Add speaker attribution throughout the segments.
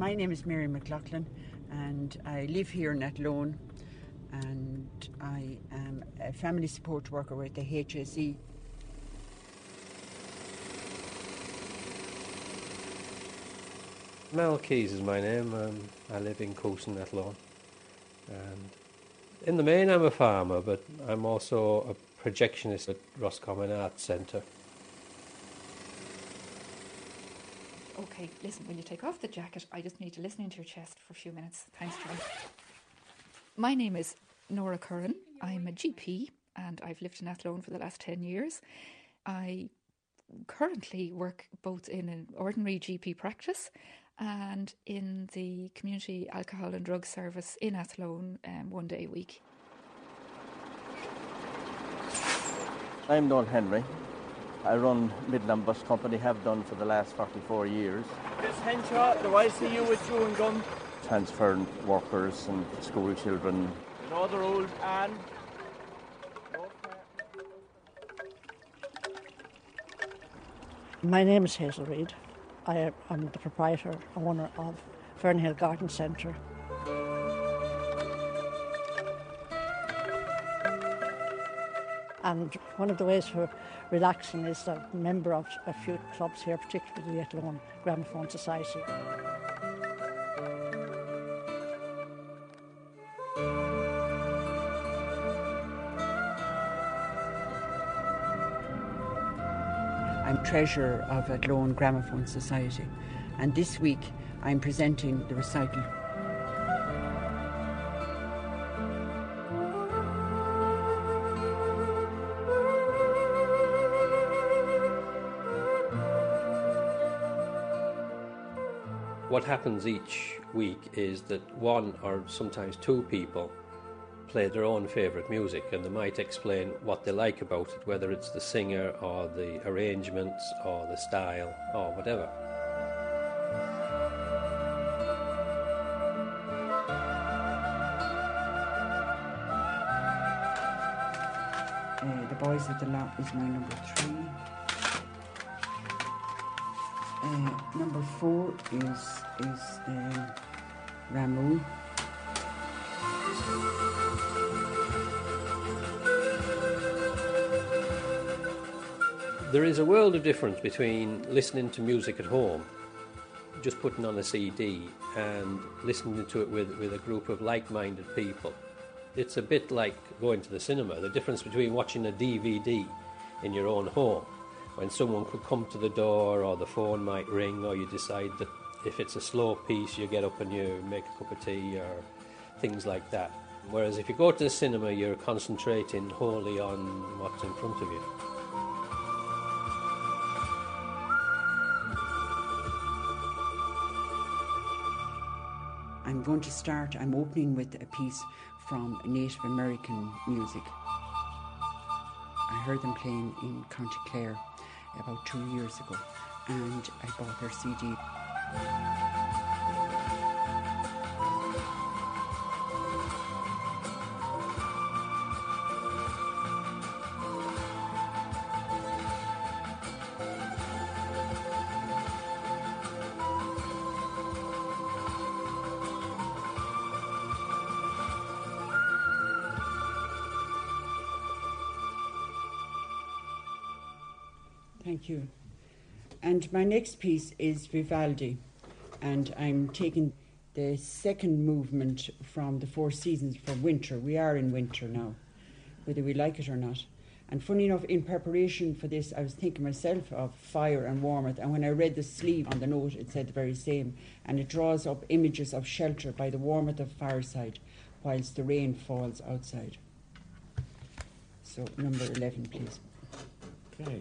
Speaker 1: My name is Mary McLaughlin and I live here in Athlone and I am a family support worker with the HSE.
Speaker 2: Mel Keys is my name. Um, I live in Coosan, Athlone. And in the main, I'm a farmer, but I'm also a projectionist at Roscommon Arts Centre.
Speaker 3: Okay, listen, will you take off the jacket? I just need to listen into your chest for a few minutes. Thanks, John. My name is Nora Curran. I'm a GP and I've lived in Athlone for the last 10 years. I currently work both in an ordinary GP practice and in the community alcohol and drug service in Athlone um, one day a week.
Speaker 4: I'm Noel Henry. I run Midland Bus Company, have done for the last 44 years.
Speaker 5: Miss Henshaw, do I see you with chewing gum?
Speaker 4: Transferring workers and school children.
Speaker 5: You know the rules, and
Speaker 6: My name is Hazel Reid. I am the proprietor, owner of Fernhill Garden Centre. And one of the ways for relaxing is a member of a few clubs here, particularly the Athlone Gramophone Society.
Speaker 1: I'm treasurer of Athlone Gramophone Society and this week I'm presenting the recital.
Speaker 2: What happens each week is that one or sometimes two people play their own favourite music and they might explain what they like about it, whether it's the singer or the arrangements or the style or whatever.
Speaker 1: Uh, the Boys of the Lough is my number three. Number four is is um, Rameau.
Speaker 2: There is a world of difference between listening to music at home, just putting on a CD, and listening to it with, with a group of like minded people. It's a bit like going to the cinema. The difference between watching a DVD in your own home, when someone could come to the door, or the phone might ring, or you decide that if it's a slow piece, you get up and you make a cup of tea, or things like that. Whereas if you go to the cinema, you're concentrating wholly on what's in front of you.
Speaker 1: I'm going to start, I'm opening with a piece from Native American music. I heard them playing in County Clare about two years ago and I bought their CD. My next piece is Vivaldi, and I'm taking the second movement from the Four Seasons for winter. We are in winter now, whether we like it or not. And funny enough, in preparation for this, I was thinking myself of fire and warmth. And when I read the sleeve on the note, it said the very same. And it draws up images of shelter by the warmth of fireside, whilst the rain falls outside. So, number 11, please.
Speaker 4: Okay.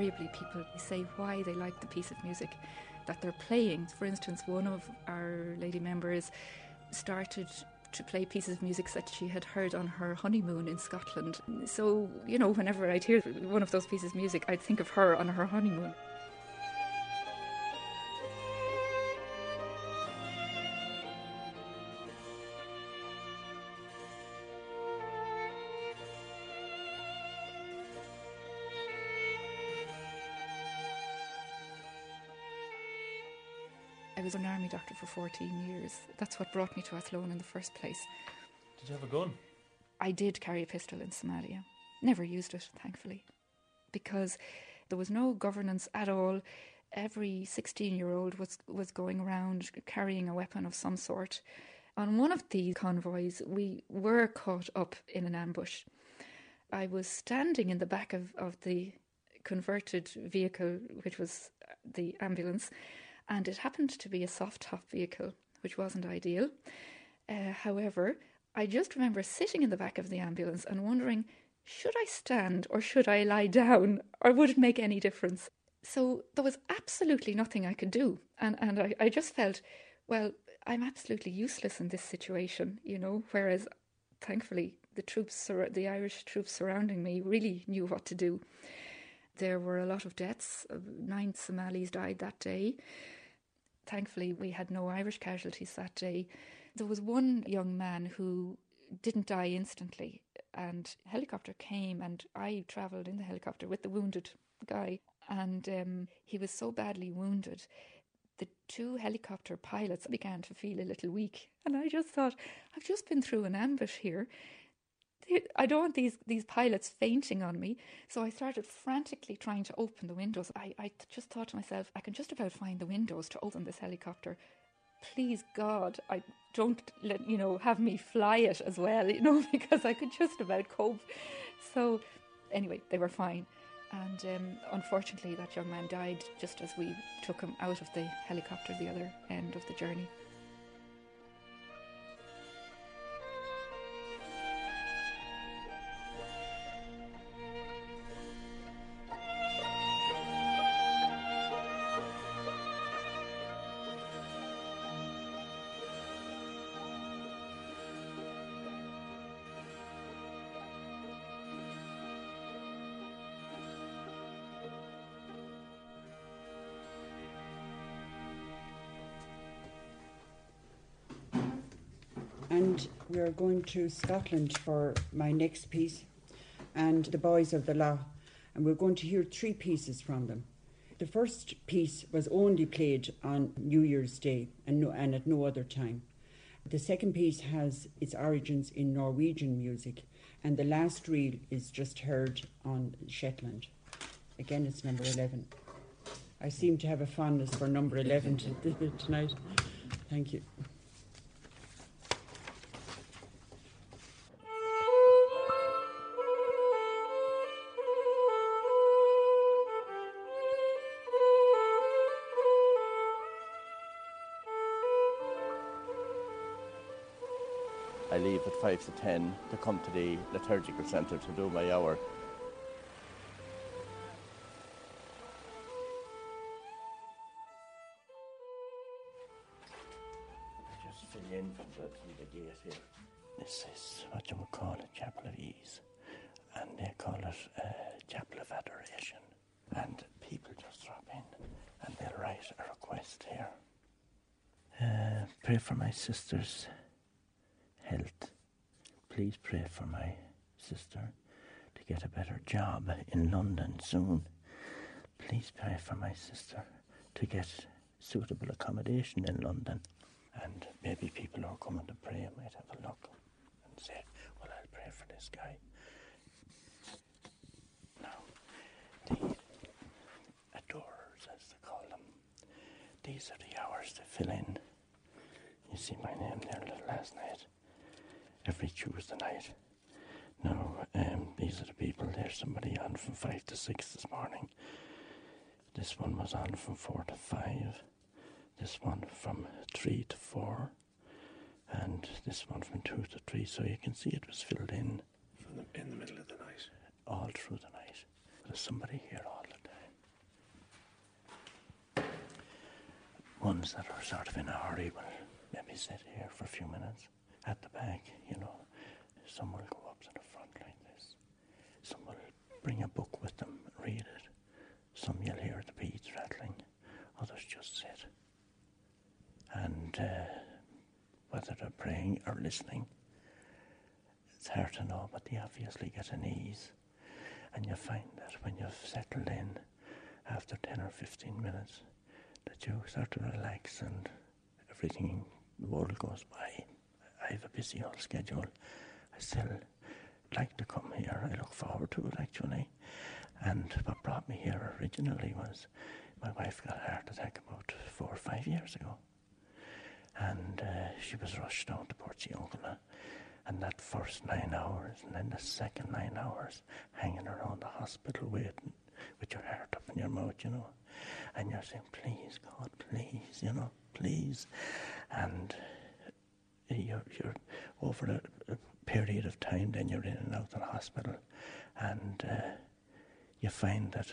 Speaker 3: Invariably people say why they like the piece of music that they're playing. For instance, one of our lady members started to play pieces of music that she had heard on her honeymoon in Scotland. So, you know, whenever I'd hear one of those pieces of music, I'd think of her on her honeymoon. Was an army doctor for 14 years. That's what brought me to Athlone in the first place.
Speaker 5: Did you have a gun?
Speaker 3: I did carry a pistol in Somalia. Never used it, thankfully, because there was no governance at all. Every 16 year old was, was going around carrying a weapon of some sort. On one of these convoys, we were caught up in an ambush. I was standing in the back of, of the converted vehicle, which was the ambulance, and it happened to be a soft top vehicle, which wasn't ideal. Uh, however, I just remember sitting in the back of the ambulance and wondering should I stand or should I lie down, or would it make any difference? So there was absolutely nothing I could do. And, and I, I just felt, well, I'm absolutely useless in this situation, you know, whereas thankfully the troops, the Irish troops surrounding me really knew what to do. There were a lot of deaths. Nine Somalis died that day. Thankfully, we had no Irish casualties that day. There was one young man who didn't die instantly, and helicopter came, and I travelled in the helicopter with the wounded guy, and um, he was so badly wounded. The two helicopter pilots began to feel a little weak, and I just thought, I've just been through an ambush here. I don't want these, these pilots fainting on me. So I started frantically trying to open the windows. I, I just thought to myself, I can just about find the windows to open this helicopter please God, I don't let you know have me fly it as well, you know, because I could just about cope. So anyway, they were fine. And um, unfortunately, that young man died just as we took him out of the helicopter, the other end of the journey.
Speaker 1: And we are going to Scotland for my next piece and the Boys of the Lough, and we're going to hear three pieces from them. The first piece was only played on New Year's Day and, no, and at no other time. The second piece has its origins in Norwegian music, and the last reel is just heard on Shetland. Again, it's number 11. I seem to have a fondness for number 11 tonight. Thank you.
Speaker 4: 5 to 10 to come to the liturgical centre to do my hour. Just fill in from the, from the gate here. This is what you would call a chapel of ease, and they call it a chapel of adoration. And people just drop in and they'll write a request here. Uh, pray for my sisters health. Please pray for my sister to get a better job in London soon. Please pray for my sister to get suitable accommodation in London. And maybe people who are coming to pray might have a look and say, Well, I'll pray for this guy. Now, the adorers, as they call them, these are the hours to fill in. You see my name there last night every Tuesday night. Now, um, these are the people. There's somebody on from 5 to 6 this morning. This one was on from 4 to 5. This one from 3 to 4. And this one from 2 to 3. So you can see it was filled in.
Speaker 7: From the, in the middle of the night?
Speaker 4: All through the night. There's somebody here all the time. Ones that are sort of in a hurry will maybe sit here for a few minutes at the back, you know. Some will go up to the front like this. Some will bring a book with them, read it. Some you'll hear the beads rattling. Others just sit. And uh, whether they're praying or listening, it's hard to know, but they obviously get an ease. And you find that when you've settled in after 10 or 15 minutes, that you start to relax and everything, the world goes by. I have a busy old schedule. I still like to come here. I look forward to it actually. And what brought me here originally was my wife got a heart attack about four or five years ago. And uh, she was rushed down to Portiuncula. And that first nine hours, and then the second nine hours, hanging around the hospital waiting with your heart up in your mouth, you know. And you're saying, please, God, please, you know, please. And you're, you're over a, a period of time, then you're in and out of the hospital. And uh, you find that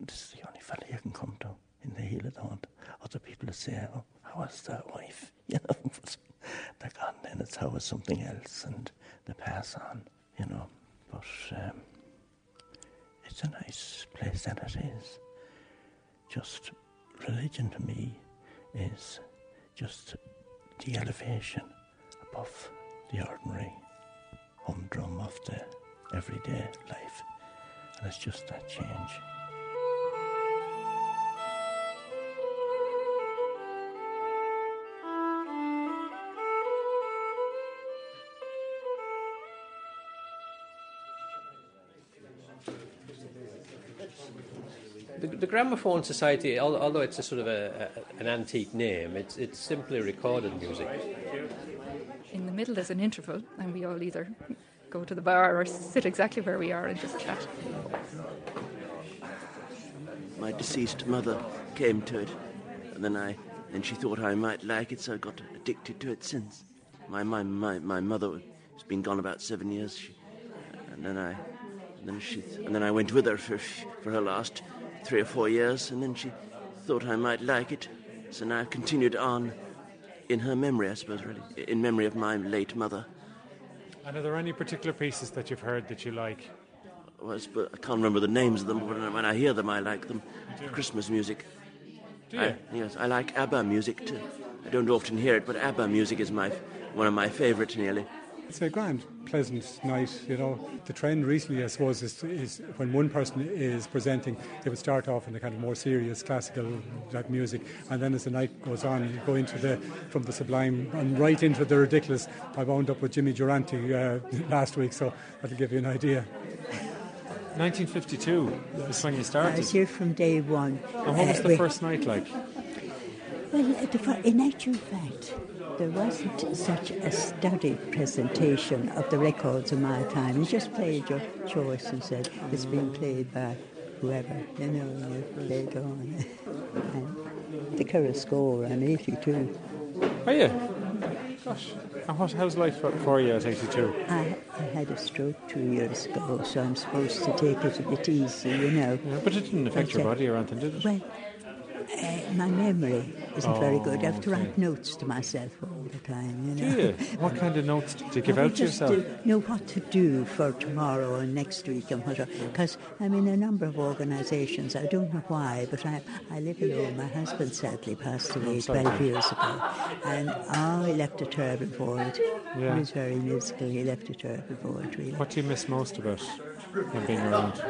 Speaker 4: this is the only fella you can come to in the Heal Don't. Other people will say, oh, how was that wife? You know, they're gone then. It's how was something else and they pass on, you know. But um, it's a nice place and it is. Just religion to me is just the elevation above the ordinary humdrum of the everyday life. And it's just that change.
Speaker 2: The, the Gramophone Society, although it's a sort of a, a, an antique name, it's, it's simply recorded music.
Speaker 3: The middle there's an interval, and we all either go to the bar or sit exactly where we are and just chat.
Speaker 8: My deceased mother came to it, and then I, then she thought I might like it, so I got addicted to it since. My my my, my mother has been gone about seven years, she, and then I, and then she, and then I went with her for for her last three or four years, and then she thought I might like it, so now I've continued on in her memory, I suppose, really, in memory of my late mother.
Speaker 7: And are there any particular pieces that you've heard that you like?
Speaker 8: Well, I suppose- I can't remember the names of them, but when I hear them, I like them. Christmas music.
Speaker 7: Do you?
Speaker 8: I, yes, I like ABBA music too. I don't often hear it, but ABBA music is my one of my favourites nearly.
Speaker 9: It's a grand, pleasant night. You know, the trend recently, I suppose, is, is when one person is presenting, they would start off in a kind of more serious classical type music, and then as the night goes on, you go into the from the sublime and right into the ridiculous. I wound up with Jimmy Durante uh, last week, so that'll give you an idea.
Speaker 7: 1952 is when you started.
Speaker 10: I
Speaker 7: started.
Speaker 10: was here from day one.
Speaker 7: And what was
Speaker 10: Uh,
Speaker 7: the
Speaker 10: we-
Speaker 7: first night like?
Speaker 10: Well, the, fir- in actual fact, there wasn't such a studied presentation of the records of my time. You just played your choice and said it's been played by whoever, you know, and you played on. and the current score, I'm 82.
Speaker 7: Are you? Gosh. And what, how's life for, you at 82?
Speaker 10: I, I had a stroke two years ago, so I'm supposed to take it a bit easy, you know.
Speaker 7: Yeah, but it didn't affect
Speaker 10: But,
Speaker 7: your body or anything, did it?
Speaker 10: Well, uh, my memory isn't very good. I have to
Speaker 7: Oh,
Speaker 10: write notes to myself all the time, you
Speaker 7: Do
Speaker 10: know.
Speaker 7: you? What kind of notes do you give out to yourself?
Speaker 10: do- know what to do for tomorrow and next week and what because I'm in a number of organisations. I don't know why, but I, I live alone. My husband sadly passed away
Speaker 7: sorry.
Speaker 10: 12 years ago, and oh, he left a terrible void.
Speaker 7: Yeah.
Speaker 10: He was very musical. He left a terrible void, really.
Speaker 7: What do you miss most about him being around?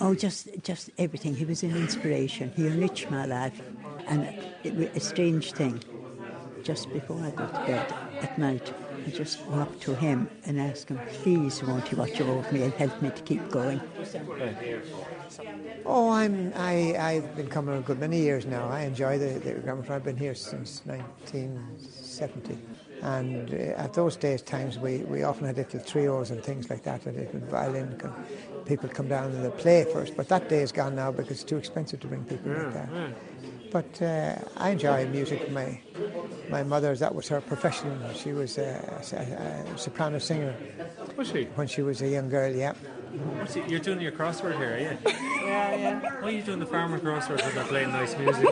Speaker 10: Oh, just just everything. He was an inspiration. He enriched my life, and it was a strange thing. Just before I go to bed at night, I just go up to him and ask him, "Please, won't you watch over me and help me to keep going?"
Speaker 11: Oh, I'm I I've been coming a good many years now. I enjoy the, the gramophone. I've been here since 1970, and uh, at those days times we, we often had little trios and things like that, and little violin. Con- people come down and they play first, but that day is gone now because it's too expensive to bring people like that. But uh, I enjoy music. My my mother, that was her profession. She was a, a, a soprano singer.
Speaker 7: Was she?
Speaker 11: When she was a young girl, yeah.
Speaker 7: What's it, you're doing your crossword here, are you?
Speaker 11: Yeah, yeah.
Speaker 7: Why are you doing the farmer crossword when they're playing nice music?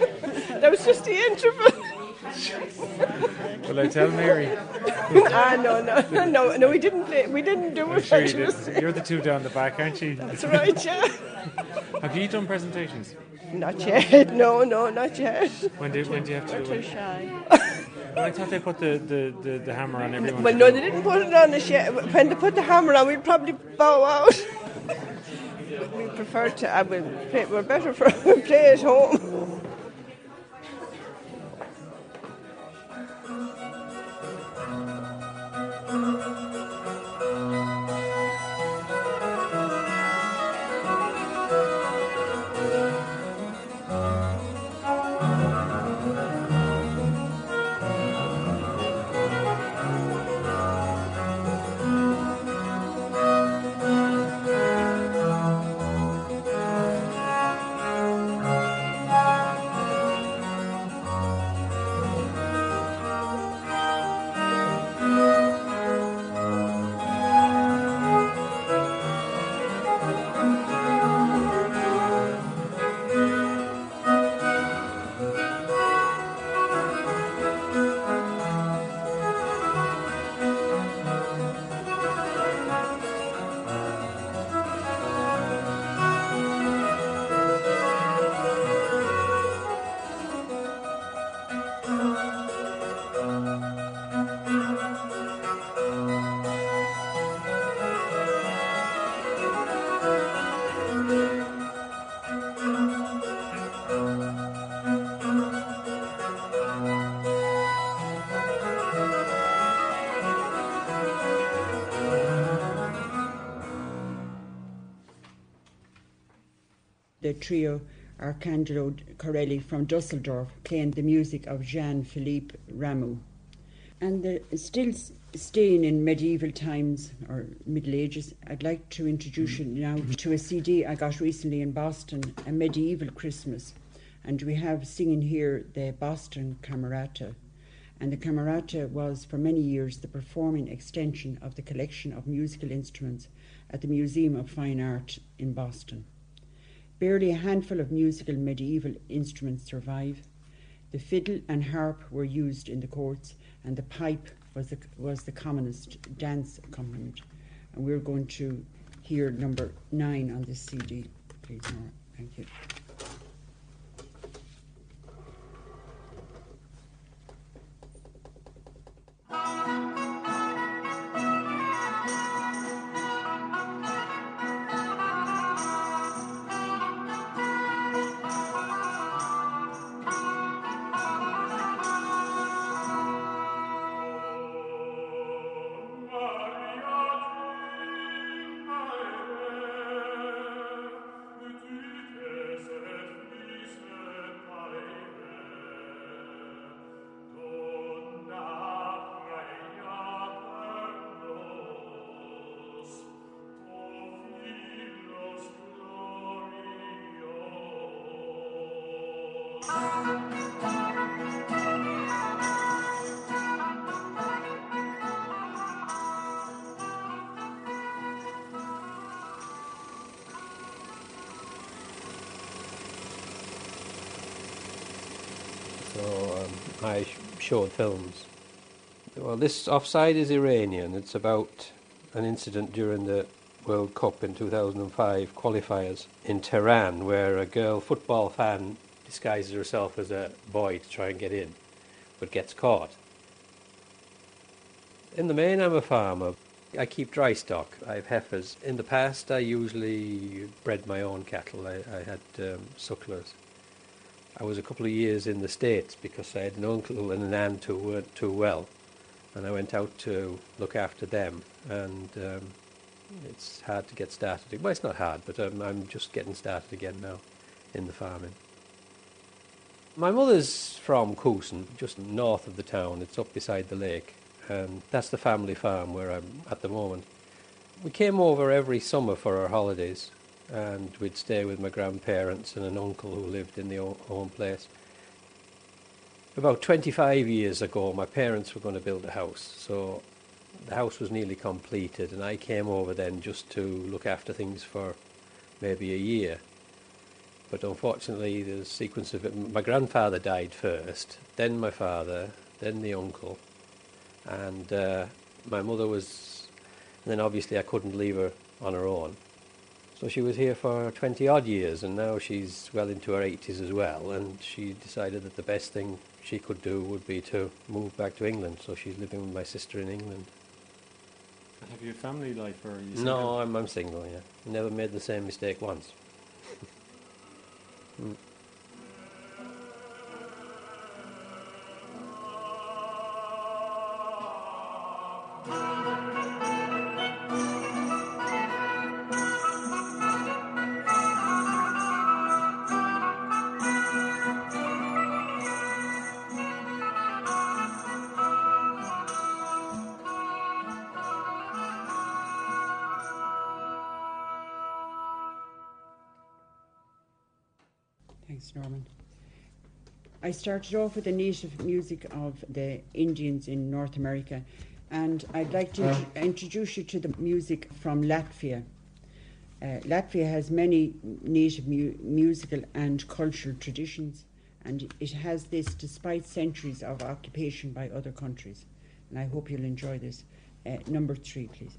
Speaker 12: That was just the interval.
Speaker 7: Will I tell Mary?
Speaker 12: ah, no, no, no, no. We didn't. Play, we didn't do
Speaker 7: I'm
Speaker 12: it.
Speaker 7: sure you did. You're the two down the back, aren't you?
Speaker 12: That's right. Yeah.
Speaker 7: Have you done presentations?
Speaker 12: Not yet. No, no, not yet.
Speaker 7: When do, when do you have to
Speaker 12: We're
Speaker 7: do
Speaker 12: too
Speaker 7: it?
Speaker 12: shy.
Speaker 7: Well, I thought they put the, the, the, the hammer on everyone.
Speaker 12: Well, no, they didn't put it on us yet. When they put the hammer on, we'd probably bow out. We, we, prefer to. I would play. We're better for play at home.
Speaker 1: The trio Arcangelo Corelli from Dusseldorf playing the music of Jean-Philippe Rameau. And the, still staying in medieval times or Middle Ages, I'd like to introduce you mm. now to a CD I got recently in Boston, A Medieval Christmas. And we have singing here the Boston Camerata. And the Camerata was for many years the performing extension of the collection of musical instruments at the Museum of Fine Art in Boston. Barely a handful of musical medieval instruments survive. The fiddle and harp were used in the courts, and the pipe was the, was the commonest dance accompaniment. And we're going to hear number nine on this CD. Please, Nora. Thank you.
Speaker 2: I sh- showed films. Well, this offside is Iranian. It's about an incident during the World Cup in 2005 qualifiers in Tehran, where a girl football fan disguises herself as a boy to try and get in, but gets caught. In the main, I'm a farmer. I keep dry stock. I have heifers. In the past, I usually bred my own cattle. I, I had um, sucklers. I was a couple of years in the States because I had an uncle and an aunt who weren't too well, and I went out to look after them. And um, it's hard to get started. Well, it's not hard, but um, I'm just getting started again now in the farming. My mother's from Coosan, just north of the town. It's up beside the lake, and that's the family farm where I'm at the moment. We came over every summer for our holidays, and we'd stay with my grandparents and an uncle who lived in the home place. About 25 years ago, my parents were going to build a house, so the house was nearly completed, and I came over then just to look after things for maybe a year. But unfortunately, the sequence of it. My grandfather died first, then my father, then the uncle, and uh, my mother was. And then obviously I couldn't leave her on her own. So she was here for 20 odd years, and now she's well into her 80s as well. And she decided that the best thing she could do would be to move back to England. So she's living with my sister in England.
Speaker 7: Have you a family life or are you
Speaker 2: No, I'm, I'm single, yeah. Never made the same mistake once. Mm.
Speaker 1: I started off with the native music of the Indians in North America, and I'd like to int- introduce you to the music from Latvia. Uh, Latvia has many native mu- musical and cultural traditions, and it has this despite centuries of occupation by other countries. And I hope you'll enjoy this. Uh, number three, please.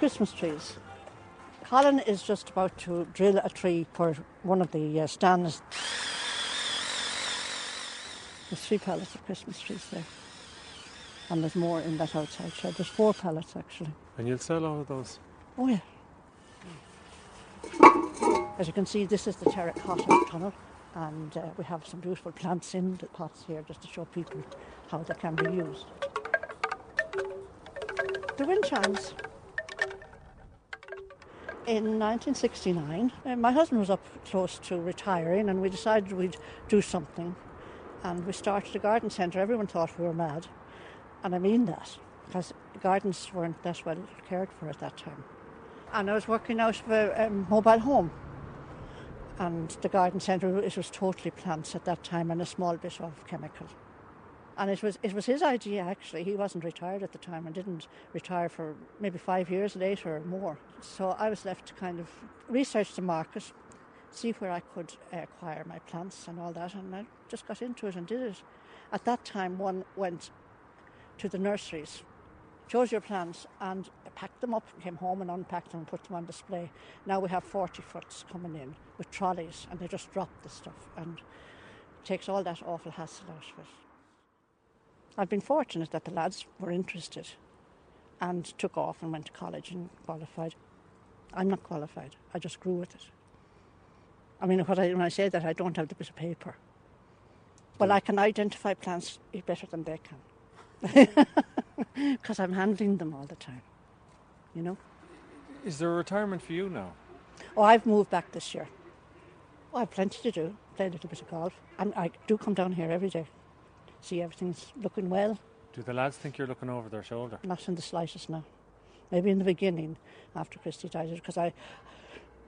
Speaker 6: Christmas trees. Colin is just about to drill a tree for one of the uh, stands. There's three pallets of Christmas trees there. And there's more in that outside shed. There's four pallets actually.
Speaker 7: And you'll sell all of those?
Speaker 6: Oh, yeah. As you can see, this is the terracotta tunnel, and uh, we have some beautiful plants in the pots here just to show people how they can be used. The wind chimes. In 1969, uh, my husband was up close to retiring, and we decided we'd do something. And we started a garden centre. Everyone thought we were mad, and I mean that, because gardens weren't that well cared for at that time. And I was working out of a um, mobile home. And the garden centre, it was totally plants at that time and a small bit of chemical. And it was, it was his idea actually. He wasn't retired at the time and didn't retire for maybe five years later or more. So I was left to kind of research the market, see where I could acquire my plants and all that. And I just got into it and did it. At that time, one went to the nurseries chose your plants and packed them up, came home and unpacked them and put them on display. Now we have 40 foots coming in with trolleys and they just drop the stuff and takes all that awful hassle out of it. I've been fortunate that the lads were interested and took off and went to college and qualified. I'm not qualified, I just grew with it. I mean, what I, when I say that, I don't have the bit of paper. Well, mm. I can identify plants better than they can. because I'm handling them all the time, you know.
Speaker 7: Is there a retirement for you now?
Speaker 6: Oh, I've moved back this year. Oh, I've plenty to do. Play a little bit of golf. And I do come down here every day. See everything's looking well.
Speaker 7: Do the lads think you're looking over their shoulder?
Speaker 6: Not in the slightest now. Maybe in the beginning, after Christy died, because I,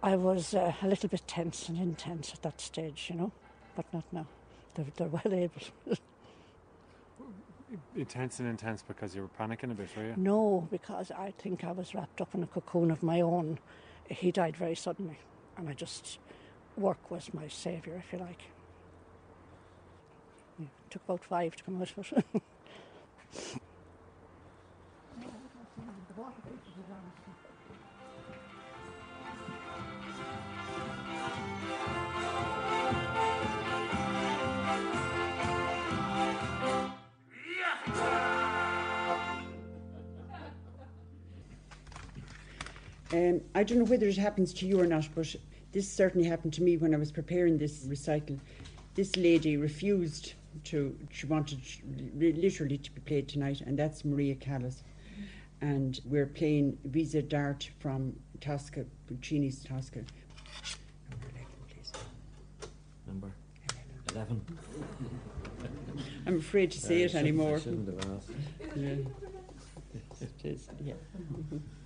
Speaker 6: I was uh, a little bit tense and intense at that stage, you know. But not now. They're, they're well able.
Speaker 7: Intense and intense because you were panicking a bit, were you?
Speaker 6: No, because I think I was wrapped up in a cocoon of my own. He died very suddenly, and I just work was my saviour, if you like. It took about five to come out of it.
Speaker 1: Um, I don't know whether it happens to you or not, but this certainly happened to me when I was preparing this recital. This lady refused to, she wanted literally to be played tonight, and that's Maria Callas. And we're playing Vissi d'arte from Tosca, Puccini's Tosca. Number 11, please.
Speaker 13: Number 11.
Speaker 1: I'm afraid to say it anymore.
Speaker 13: shouldn't have asked.
Speaker 1: Yeah. It is, yeah.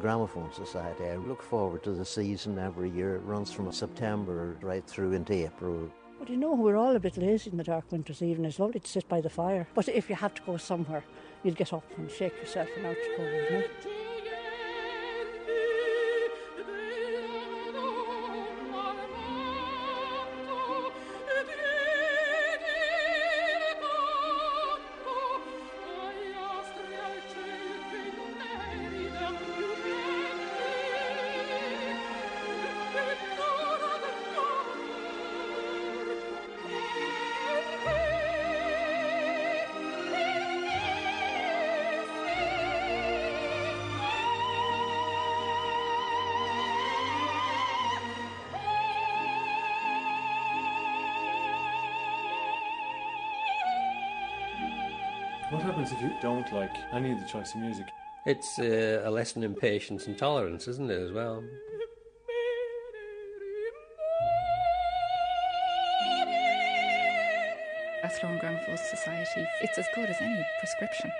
Speaker 14: Gramophone Society, I look forward to the season every year. It runs from September right through into April.
Speaker 6: But you know, we're all a bit lazy in the dark winter's evening. It's lovely to sit by the fire. But if you have to go somewhere, you'd get up and shake yourself and out you go, you.
Speaker 7: Happens if you don't like any of the choice of music?
Speaker 2: It's uh, a lesson in patience and tolerance, isn't it, as well?
Speaker 3: Athlone Gramophone Society, it's as good as any prescription.